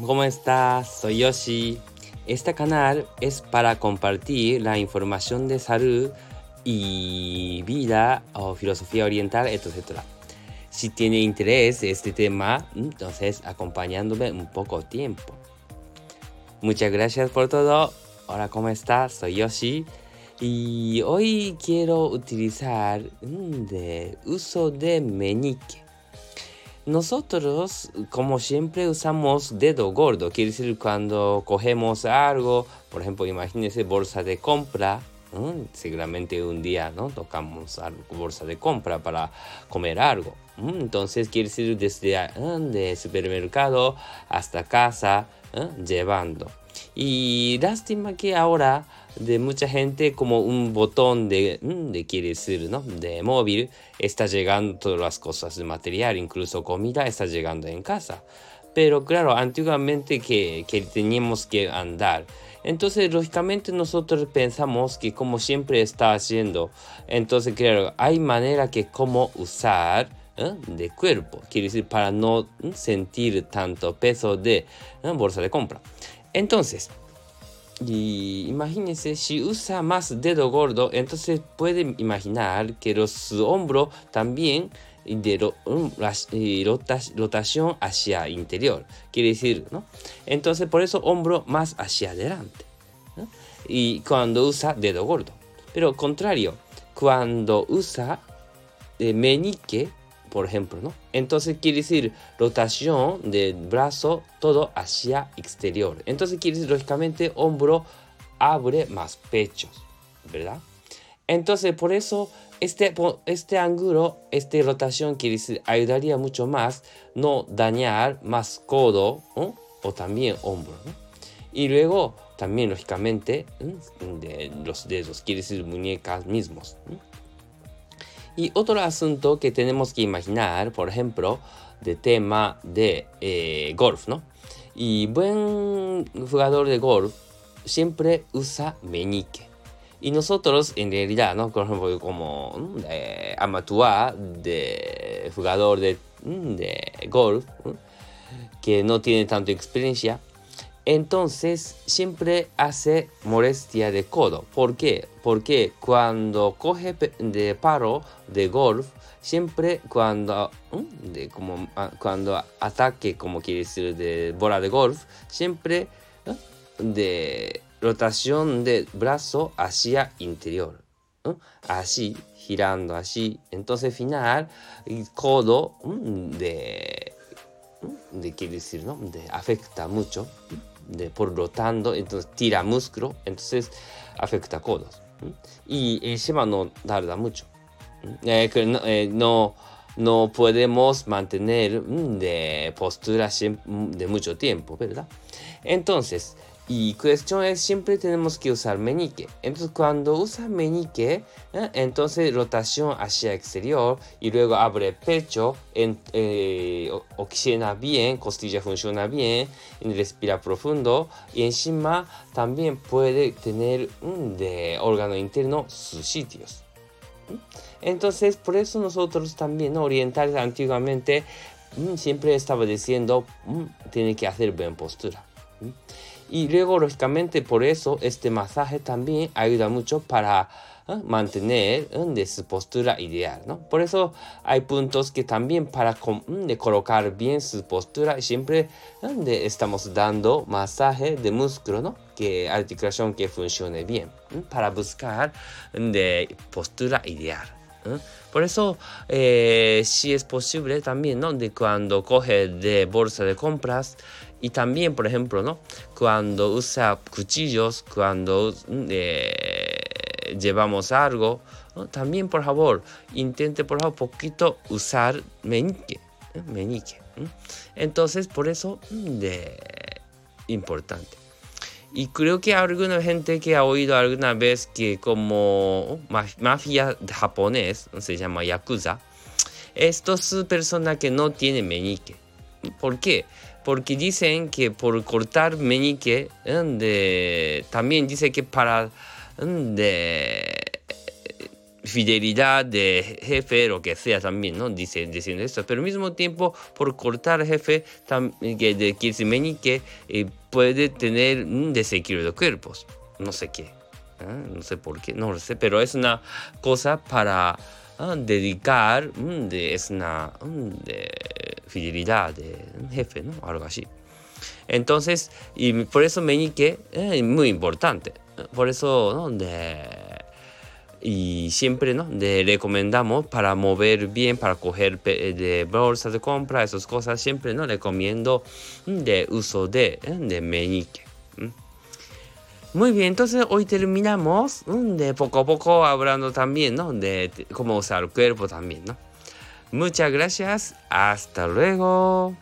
¿cómo estás? Soy Yoshi. Este canal es para compartir la información de salud y vida o filosofía oriental, etc. Si tiene interés este tema, entonces acompañándome un poco tiempo. Muchas gracias por todo. Hola, ¿cómo estás? Soy Yoshi. Y hoy quiero utilizar de uso de meñique. Nosotros, como siempre, usamos dedo gordo. Quiere decir cuando cogemos algo, por ejemplo, imagínense bolsa de compra. Seguramente un día no tocamos bolsa de compra para comer algo. Entonces quiere decir desde el supermercado hasta casa llevando. Y lástima que ahora de mucha gente como un botón de, mm, de quiere decir, ¿no? De móvil, está llegando todas las cosas de material, incluso comida está llegando en casa. Pero claro, antiguamente que, que teníamos que andar. Entonces, lógicamente nosotros pensamos que como siempre está haciendo, entonces claro, hay manera que cómo usar ¿eh? de cuerpo, quiere decir para no sentir tanto peso de ¿eh? bolsa de compra. Entonces, y imagínense, si usa más dedo gordo, entonces pueden imaginar que los hombros también de rotación hacia interior. Quiere decir, ¿no? Entonces, por eso hombro más hacia adelante. Y cuando usa dedo gordo. Pero contrario, cuando usa eh, meñique, por ejemplo, ¿no? Entonces quiere decir rotación del brazo todo hacia exterior. Entonces quiere decir, lógicamente, hombro abre más pechos, ¿verdad? Entonces, por eso, este, este ángulo, esta rotación quiere decir, ayudaría mucho más no dañar más codo o también hombro, ¿no? Y luego, también, lógicamente, de los dedos, quiere decir muñecas mismos. Y otro asunto que tenemos que imaginar, por ejemplo, de tema de eh, golf, ¿no? Y buen jugador de golf siempre usa meñique. Y nosotros, en realidad, ¿no? Por ejemplo, como eh, amateur de jugador de, de golf, que no tiene tanta experiencia, entonces siempre hace molestia de codo. ¿Por qué? Porque cuando coge de paro de golf, siempre cuando, de como, ah, cuando ataque, como quiere decir, de bola de golf, siempre de rotación de brazo hacia interior. Así, girando así. Entonces, final, codo de, de quiere decir, ¿no? Afecta mucho de, por rotando, entonces tira músculo, entonces afecta codos. Y encima no tarda mucho. Eh, eh, no, no, podemos mantener de postura de mucho tiempo, ¿verdad? Entonces, y cuestión es, siempre tenemos que usar meñique. Entonces, cuando usa meñique, ¿eh? entonces rotación hacia exterior y luego abre pecho, en, eh, oxigena bien, costilla funciona bien, respira profundo y encima también puede tener un de órgano interno sus sitios. Entonces, por eso nosotros también, orientales antiguamente, mm, siempre estaba diciendo, mm, tiene que hacer buena postura. Y luego, lógicamente, por eso este masaje también ayuda mucho para ¿eh? mantener ¿eh? su postura ideal, ¿no? Por eso hay puntos que también para de colocar bien su postura siempre de estamos dando masaje de músculo, ¿no? Que articulación que funcione bien, para buscar de postura ideal. Por eso, eh, si es posible también, ¿no? Cuando coge de bolsa de compras, y también, por ejemplo, ¿no? Cuando usa cuchillos, cuando eh, llevamos algo, también, por favor, intente, por favor, poquito usar meñique. ¿eh? meñique. Entonces, por eso, de importante. Y creo que alguna gente que ha oído alguna vez que como mafia japonés, se llama yakuza, estos personas que no tienen meñique. ¿Por qué? porque dicen que por cortar meñique, también dice que para de, fidelidad de jefe, lo que sea también, ¿no? Dice, diciendo esto, pero al mismo tiempo por cortar jefe, que de, quiere decir meñique, eh, puede tener un desequilibrio de cuerpos, no sé qué, ¿eh? no sé por qué, no lo sé, pero es una cosa para ¿eh? dedicar, de, es una de fidelidad de jefe, ¿no? Algo así. Entonces, y por eso meñique es muy importante, por eso, ¿no? De, y siempre ¿no? le recomendamos para mover bien, para coger de bolsas de compra, esas cosas, siempre ¿no? recomiendo de uso de, ¿eh? de meñique. Muy bien, entonces hoy terminamos de poco a poco hablando también ¿no? de cómo usar el cuerpo también. ¿no? Muchas gracias, hasta luego.